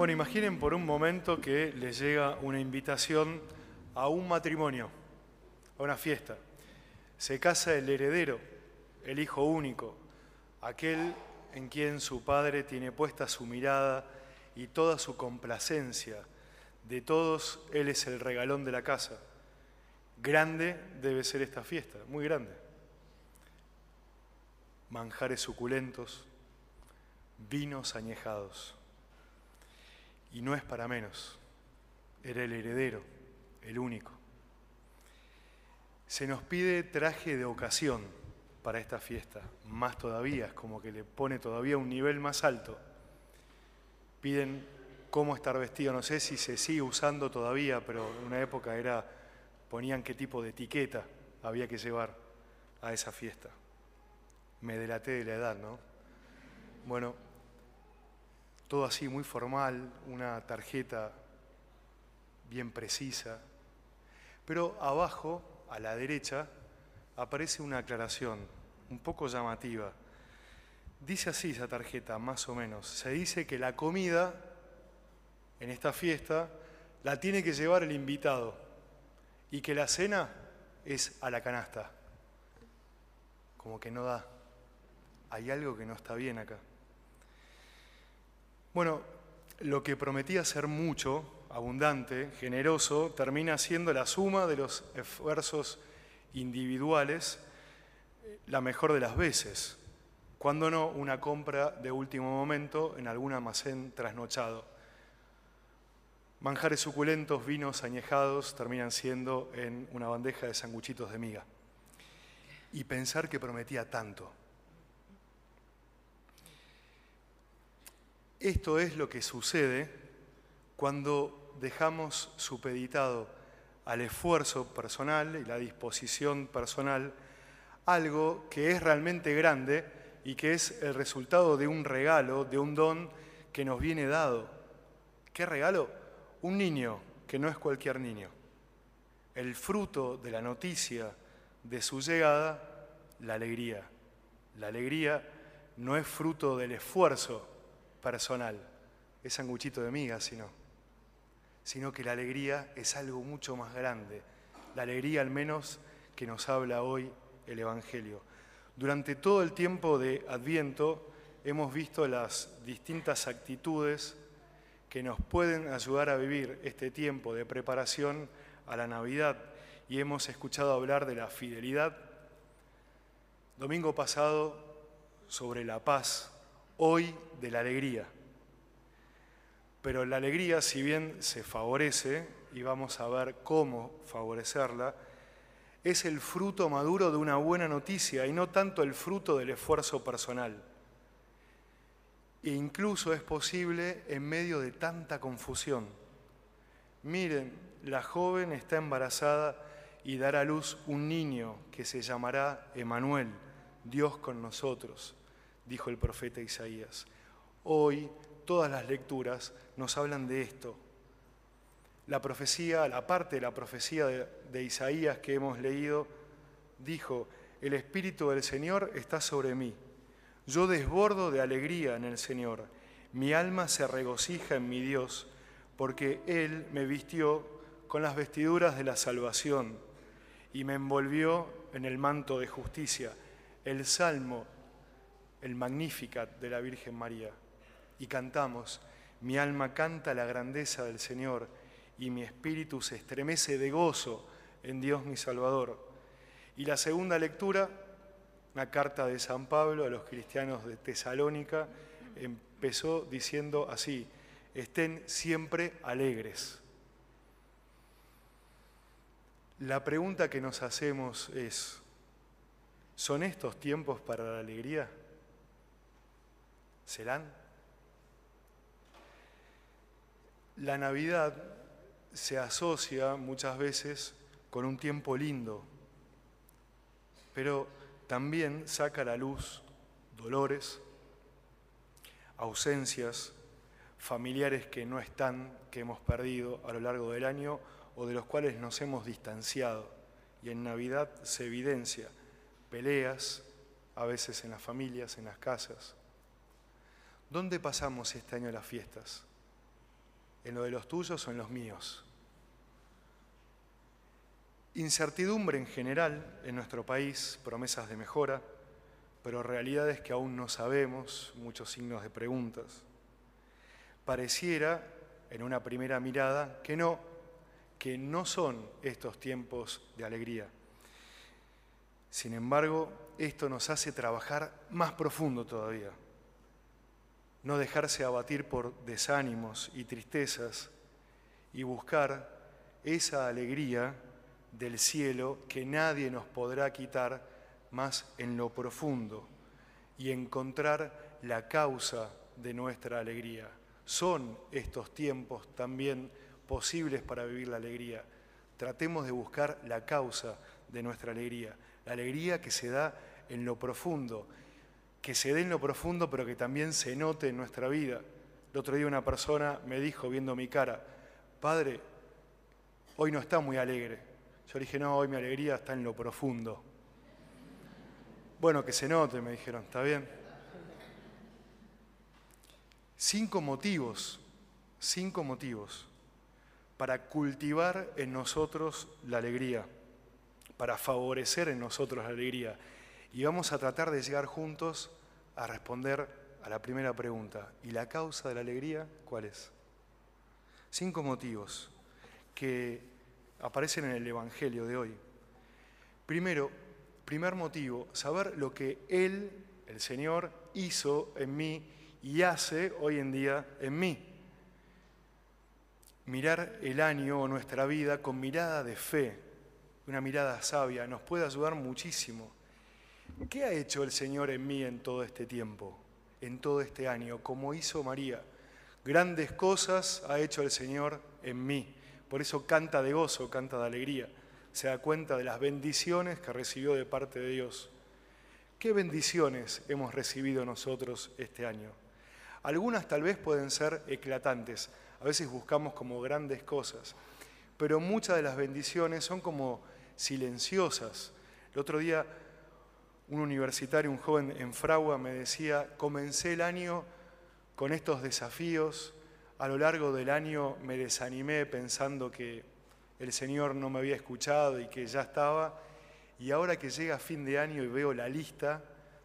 Bueno, imaginen por un momento que les llega una invitación a un matrimonio, a una fiesta. Se casa el heredero, el hijo único, aquel en quien su padre tiene puesta su mirada y toda su complacencia. De todos, él es el regalón de la casa. Grande debe ser esta fiesta, muy grande. Manjares suculentos, vinos añejados. Y no es para menos, era el heredero, el único. Se nos pide traje de ocasión para esta fiesta, más todavía, es como que le pone todavía un nivel más alto. Piden cómo estar vestido, no sé si se sigue usando todavía, pero en una época era, ponían qué tipo de etiqueta había que llevar a esa fiesta. Me delaté de la edad, ¿no? Bueno, todo así muy formal, una tarjeta bien precisa, pero abajo, a la derecha, aparece una aclaración un poco llamativa. Dice así esa tarjeta, más o menos. Se dice que la comida en esta fiesta la tiene que llevar el invitado y que la cena es a la canasta. Como que no da. Hay algo que no está bien acá. Bueno, lo que prometía ser mucho, abundante, generoso, termina siendo la suma de los esfuerzos individuales la mejor de las veces, cuando no una compra de último momento en algún almacén trasnochado. Manjares suculentos, vinos añejados terminan siendo en una bandeja de sanguchitos de miga. Y pensar que prometía tanto. Esto es lo que sucede cuando dejamos supeditado al esfuerzo personal y la disposición personal algo que es realmente grande y que es el resultado de un regalo, de un don que nos viene dado. ¿Qué regalo? Un niño que no es cualquier niño. El fruto de la noticia de su llegada, la alegría. La alegría no es fruto del esfuerzo, personal, es sanguchito de miga, sino, sino que la alegría es algo mucho más grande, la alegría al menos que nos habla hoy el Evangelio. Durante todo el tiempo de Adviento hemos visto las distintas actitudes que nos pueden ayudar a vivir este tiempo de preparación a la Navidad y hemos escuchado hablar de la fidelidad. Domingo pasado sobre la paz, hoy de la alegría. Pero la alegría, si bien se favorece, y vamos a ver cómo favorecerla, es el fruto maduro de una buena noticia y no tanto el fruto del esfuerzo personal. E incluso es posible en medio de tanta confusión. Miren, la joven está embarazada y dará a luz un niño que se llamará Emanuel, Dios con nosotros dijo el profeta Isaías. Hoy todas las lecturas nos hablan de esto. La profecía, la parte de la profecía de, Isaías que hemos leído, dijo, el Espíritu del Señor está sobre mí. Yo desbordo de alegría en el Señor. Mi alma se regocija en mi Dios, porque Él me vistió con las vestiduras de la salvación y me envolvió en el manto de justicia. El Salmo el Magnificat de la Virgen María y cantamos, mi alma canta la grandeza del Señor y mi espíritu se estremece de gozo en Dios mi Salvador. Y la segunda lectura, una carta de San Pablo a los cristianos de Tesalónica, empezó diciendo así, estén siempre alegres. La pregunta que nos hacemos es, ¿son estos tiempos para la alegría? Serán. La Navidad se asocia muchas veces con un tiempo lindo, pero también saca a la luz dolores, ausencias, familiares que no están, que hemos perdido a lo largo del año o de los cuales nos hemos distanciado. Y en Navidad se evidencia peleas, a veces en las familias, en las casas, ¿Dónde pasamos este año las fiestas? ¿En lo de los tuyos o en los míos? Incertidumbre en general en nuestro país, promesas de mejora, pero realidades que aún no sabemos, muchos signos de preguntas. Pareciera, en una primera mirada, que no, que no son estos tiempos de alegría. Sin embargo, esto nos hace trabajar más profundo todavía. No dejarse abatir por desánimos y tristezas y buscar esa alegría del cielo que nadie nos podrá quitar más en lo profundo y encontrar la causa de nuestra alegría. Son estos tiempos también posibles para vivir la alegría. Tratemos de buscar la causa de nuestra alegría, la alegría que se da en lo profundo, que se dé en lo profundo pero que también se note en nuestra vida. El otro día una persona me dijo viendo mi cara, Padre, hoy no está muy alegre. Yo le dije, no, hoy mi alegría está en lo profundo. Bueno, que se note, me dijeron, ¿está bien? Cinco motivos, cinco motivos para cultivar en nosotros la alegría, para favorecer en nosotros la alegría. Y vamos a tratar de llegar juntos a responder a la primera pregunta. ¿Y la causa de la alegría cuál es? Cinco motivos que aparecen en el Evangelio de hoy. Primero, Primer motivo, saber lo que Él, el Señor, hizo en mí y hace hoy en día en mí. Mirar el año o nuestra vida con mirada de fe, una mirada sabia, nos puede ayudar muchísimo. ¿Qué ha hecho el Señor en mí en todo este tiempo, en todo este año, como hizo María? Grandes cosas ha hecho el Señor en mí. Por eso canta de gozo, canta de alegría se da cuenta de las bendiciones que recibió de parte de Dios. ¿Qué bendiciones hemos recibido nosotros este año? Algunas tal vez pueden ser eclatantes, a veces buscamos como grandes cosas, pero muchas de las bendiciones son como silenciosas. El otro día un universitario, un joven en Fragua me decía, comencé el año con estos desafíos, a lo largo del año me desanimé pensando que el Señor no me había escuchado y que ya estaba. Y ahora que llega fin de año y veo la lista,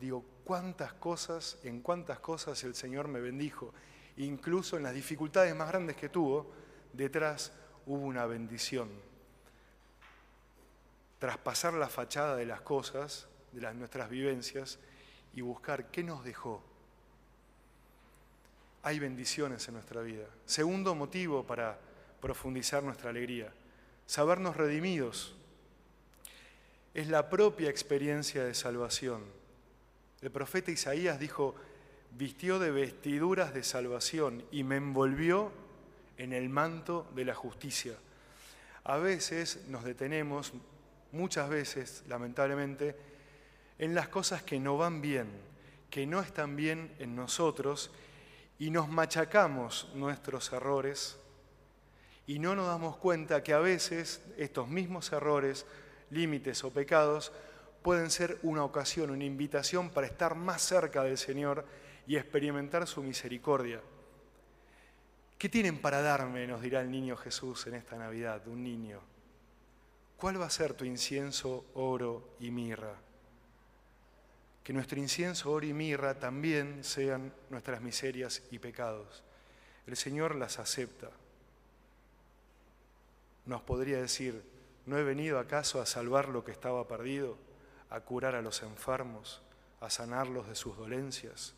digo, cuántas cosas, en cuántas cosas el Señor me bendijo. Incluso en las dificultades más grandes que tuvo, detrás hubo una bendición. Traspasar la fachada de las cosas, de las, nuestras vivencias, y buscar qué nos dejó. Hay bendiciones en nuestra vida. Segundo motivo para profundizar nuestra alegría sabernos redimidos. Es la propia experiencia de salvación. El profeta Isaías dijo, vistió de vestiduras de salvación y me envolvió en el manto de la justicia. A veces nos detenemos, muchas veces, lamentablemente, en las cosas que no van bien, que no están bien en nosotros, y nos machacamos nuestros errores y no nos damos cuenta que a veces estos mismos errores, límites o pecados pueden ser una ocasión, una invitación para estar más cerca del Señor y experimentar su misericordia. ¿Qué tienen para darme? nos dirá el niño Jesús en esta Navidad, un niño. ¿Cuál va a ser tu incienso, oro y mirra? Que nuestro incienso, oro y mirra también sean nuestras miserias y pecados. El Señor las acepta nos podría decir, ¿no he venido acaso a salvar lo que estaba perdido, a curar a los enfermos, a sanarlos de sus dolencias?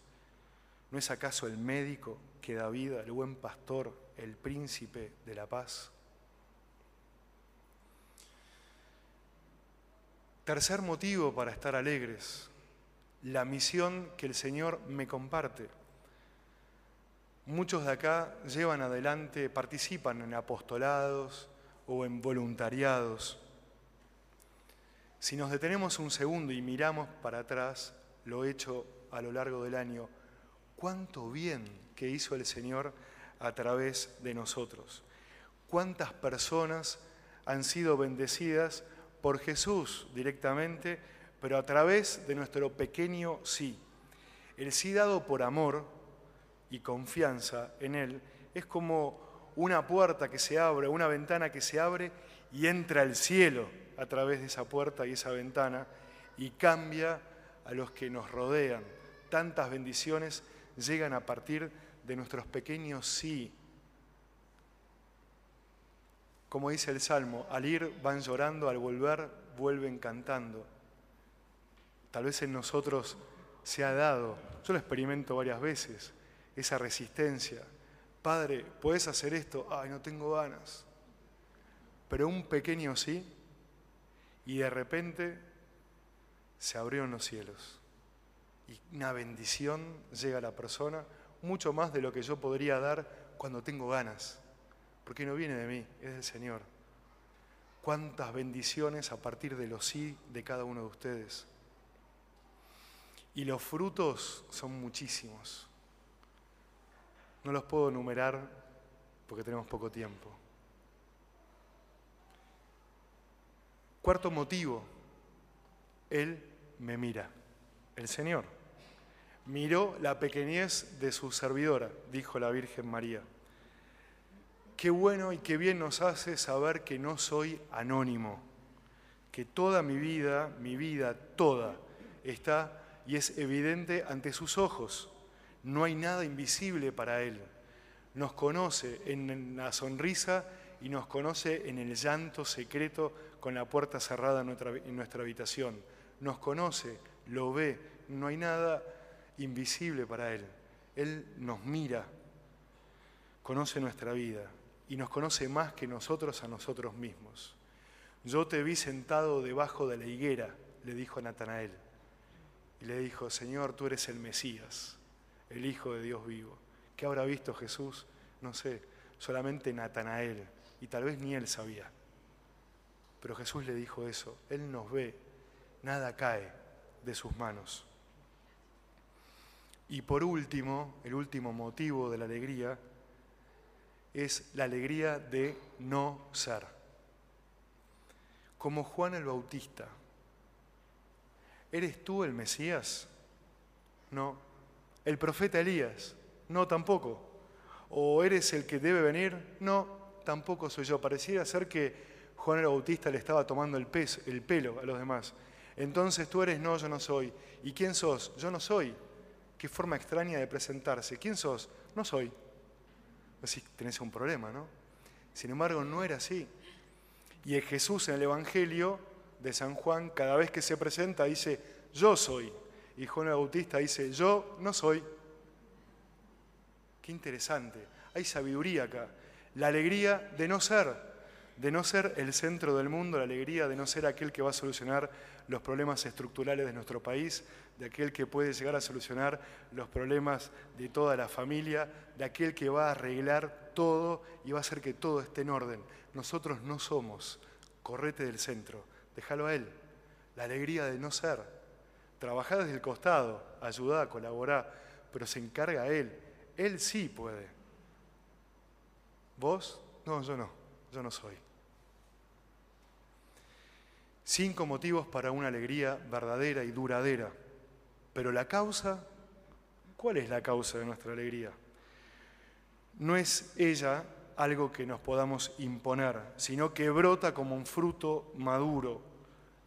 ¿No es acaso el médico que da vida, el buen pastor, el príncipe de la paz? Tercer motivo para estar alegres, la misión que el Señor me comparte. Muchos de acá llevan adelante, participan en apostolados, o en voluntariados. Si nos detenemos un segundo y miramos para atrás lo hecho a lo largo del año, cuánto bien que hizo el Señor a través de nosotros. Cuántas personas han sido bendecidas por Jesús directamente, pero a través de nuestro pequeño sí. El sí dado por amor y confianza en Él es como una puerta que se abre, una ventana que se abre y entra el cielo a través de esa puerta y esa ventana y cambia a los que nos rodean. Tantas bendiciones llegan a partir de nuestros pequeños sí. Como dice el Salmo, al ir van llorando, al volver vuelven cantando. Tal vez en nosotros se ha dado, yo lo experimento varias veces, esa resistencia. Padre, ¿puedes hacer esto? Ay, no tengo ganas. Pero un pequeño sí, y de repente se abrieron los cielos. Y una bendición llega a la persona, mucho más de lo que yo podría dar cuando tengo ganas. Porque no viene de mí, es del Señor. Cuántas bendiciones a partir de los sí de cada uno de ustedes. Y los frutos son muchísimos. No los puedo enumerar porque tenemos poco tiempo. Cuarto motivo, Él me mira, el Señor. Miró la pequeñez de su servidora, dijo la Virgen María. Qué bueno y qué bien nos hace saber que no soy anónimo, que toda mi vida, mi vida toda, está y es evidente ante sus ojos. No hay nada invisible para Él. Nos conoce en la sonrisa y nos conoce en el llanto secreto con la puerta cerrada en nuestra, habitación. Nos conoce, lo ve, no hay nada invisible para Él. Él nos mira, conoce nuestra vida y nos conoce más que nosotros a nosotros mismos. Yo te vi sentado debajo de la higuera, le dijo a Natanael y le dijo, Señor, tú eres el Mesías, el Hijo de Dios vivo. ¿Qué habrá visto Jesús? No sé, solamente Natanael, y tal vez ni él sabía. Pero Jesús le dijo eso, Él nos ve, nada cae de sus manos. Y por último, el último motivo de la alegría es la alegría de no ser. Como Juan el Bautista, ¿Eres tú el Mesías? No. ¿El profeta Elías? No, tampoco. ¿O eres el que debe venir? No, tampoco soy yo. Pareciera ser que Juan el Bautista le estaba tomando el, el pelo a los demás. Entonces tú eres, no, yo no soy. ¿Y quién sos? Yo no soy. Qué forma extraña de presentarse. ¿Quién sos? No soy. Así tenés un problema, ¿no? Sin embargo, no era así. Y Jesús en el Evangelio de San Juan, cada vez que se presenta dice, yo soy. Y Juan Bautista dice, yo no soy. Qué interesante. Hay sabiduría acá. La alegría de no ser, de no ser el centro del mundo, la alegría de no ser aquel que va a solucionar los problemas estructurales de nuestro país, de aquel que puede llegar a solucionar los problemas de toda la familia, de aquel que va a arreglar todo y va a hacer que todo esté en orden. Nosotros no somos, correte del centro déjalo a Él. La alegría de no ser. Trabajar desde el costado, ayudar, colaborar, pero se encarga a Él. Él sí puede. ¿Vos? No, yo no. Yo no soy. Cinco motivos para una alegría verdadera y duradera. Pero la causa, ¿cuál es la causa de nuestra alegría? No es ella algo que nos podamos imponer, sino que brota como un fruto maduro.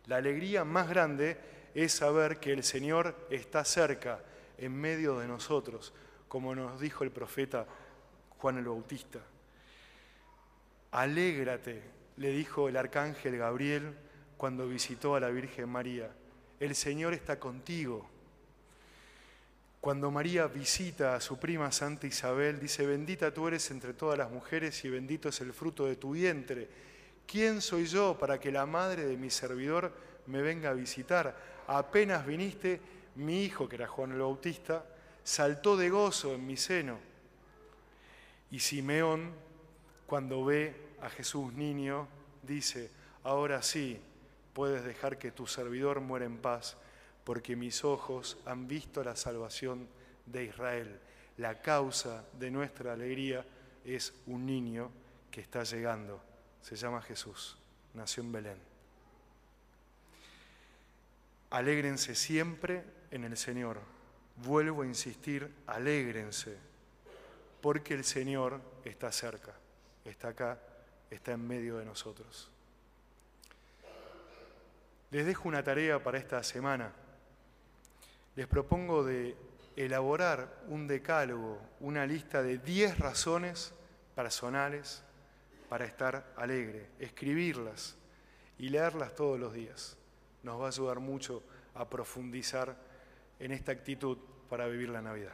La alegría más grande es saber que el Señor está cerca, en medio de nosotros, como nos dijo el profeta Juan el Bautista. Alégrate, le dijo el arcángel Gabriel cuando visitó a la Virgen María. El Señor está contigo. Cuando María visita a su prima Santa Isabel, dice, bendita tú eres entre todas las mujeres y bendito es el fruto de tu vientre. ¿Quién soy yo para que la madre de mi servidor me venga a visitar? Apenas viniste, mi hijo, que era Juan el Bautista, saltó de gozo en mi seno. Y Simeón, cuando ve a Jesús niño, dice, ahora sí, puedes dejar que tu servidor muera en paz porque mis ojos han visto la salvación de Israel. La causa de nuestra alegría es un niño que está llegando. Se llama Jesús, nació en Belén. Alégrense siempre en el Señor. Vuelvo a insistir, alégrense, porque el Señor está cerca. está acá, está en medio de nosotros. Les dejo una tarea para esta semana. Les propongo de elaborar un decálogo, una lista de 10 razones personales para estar alegre, escribirlas y leerlas todos los días. Nos va a ayudar mucho a profundizar en esta actitud para vivir la Navidad.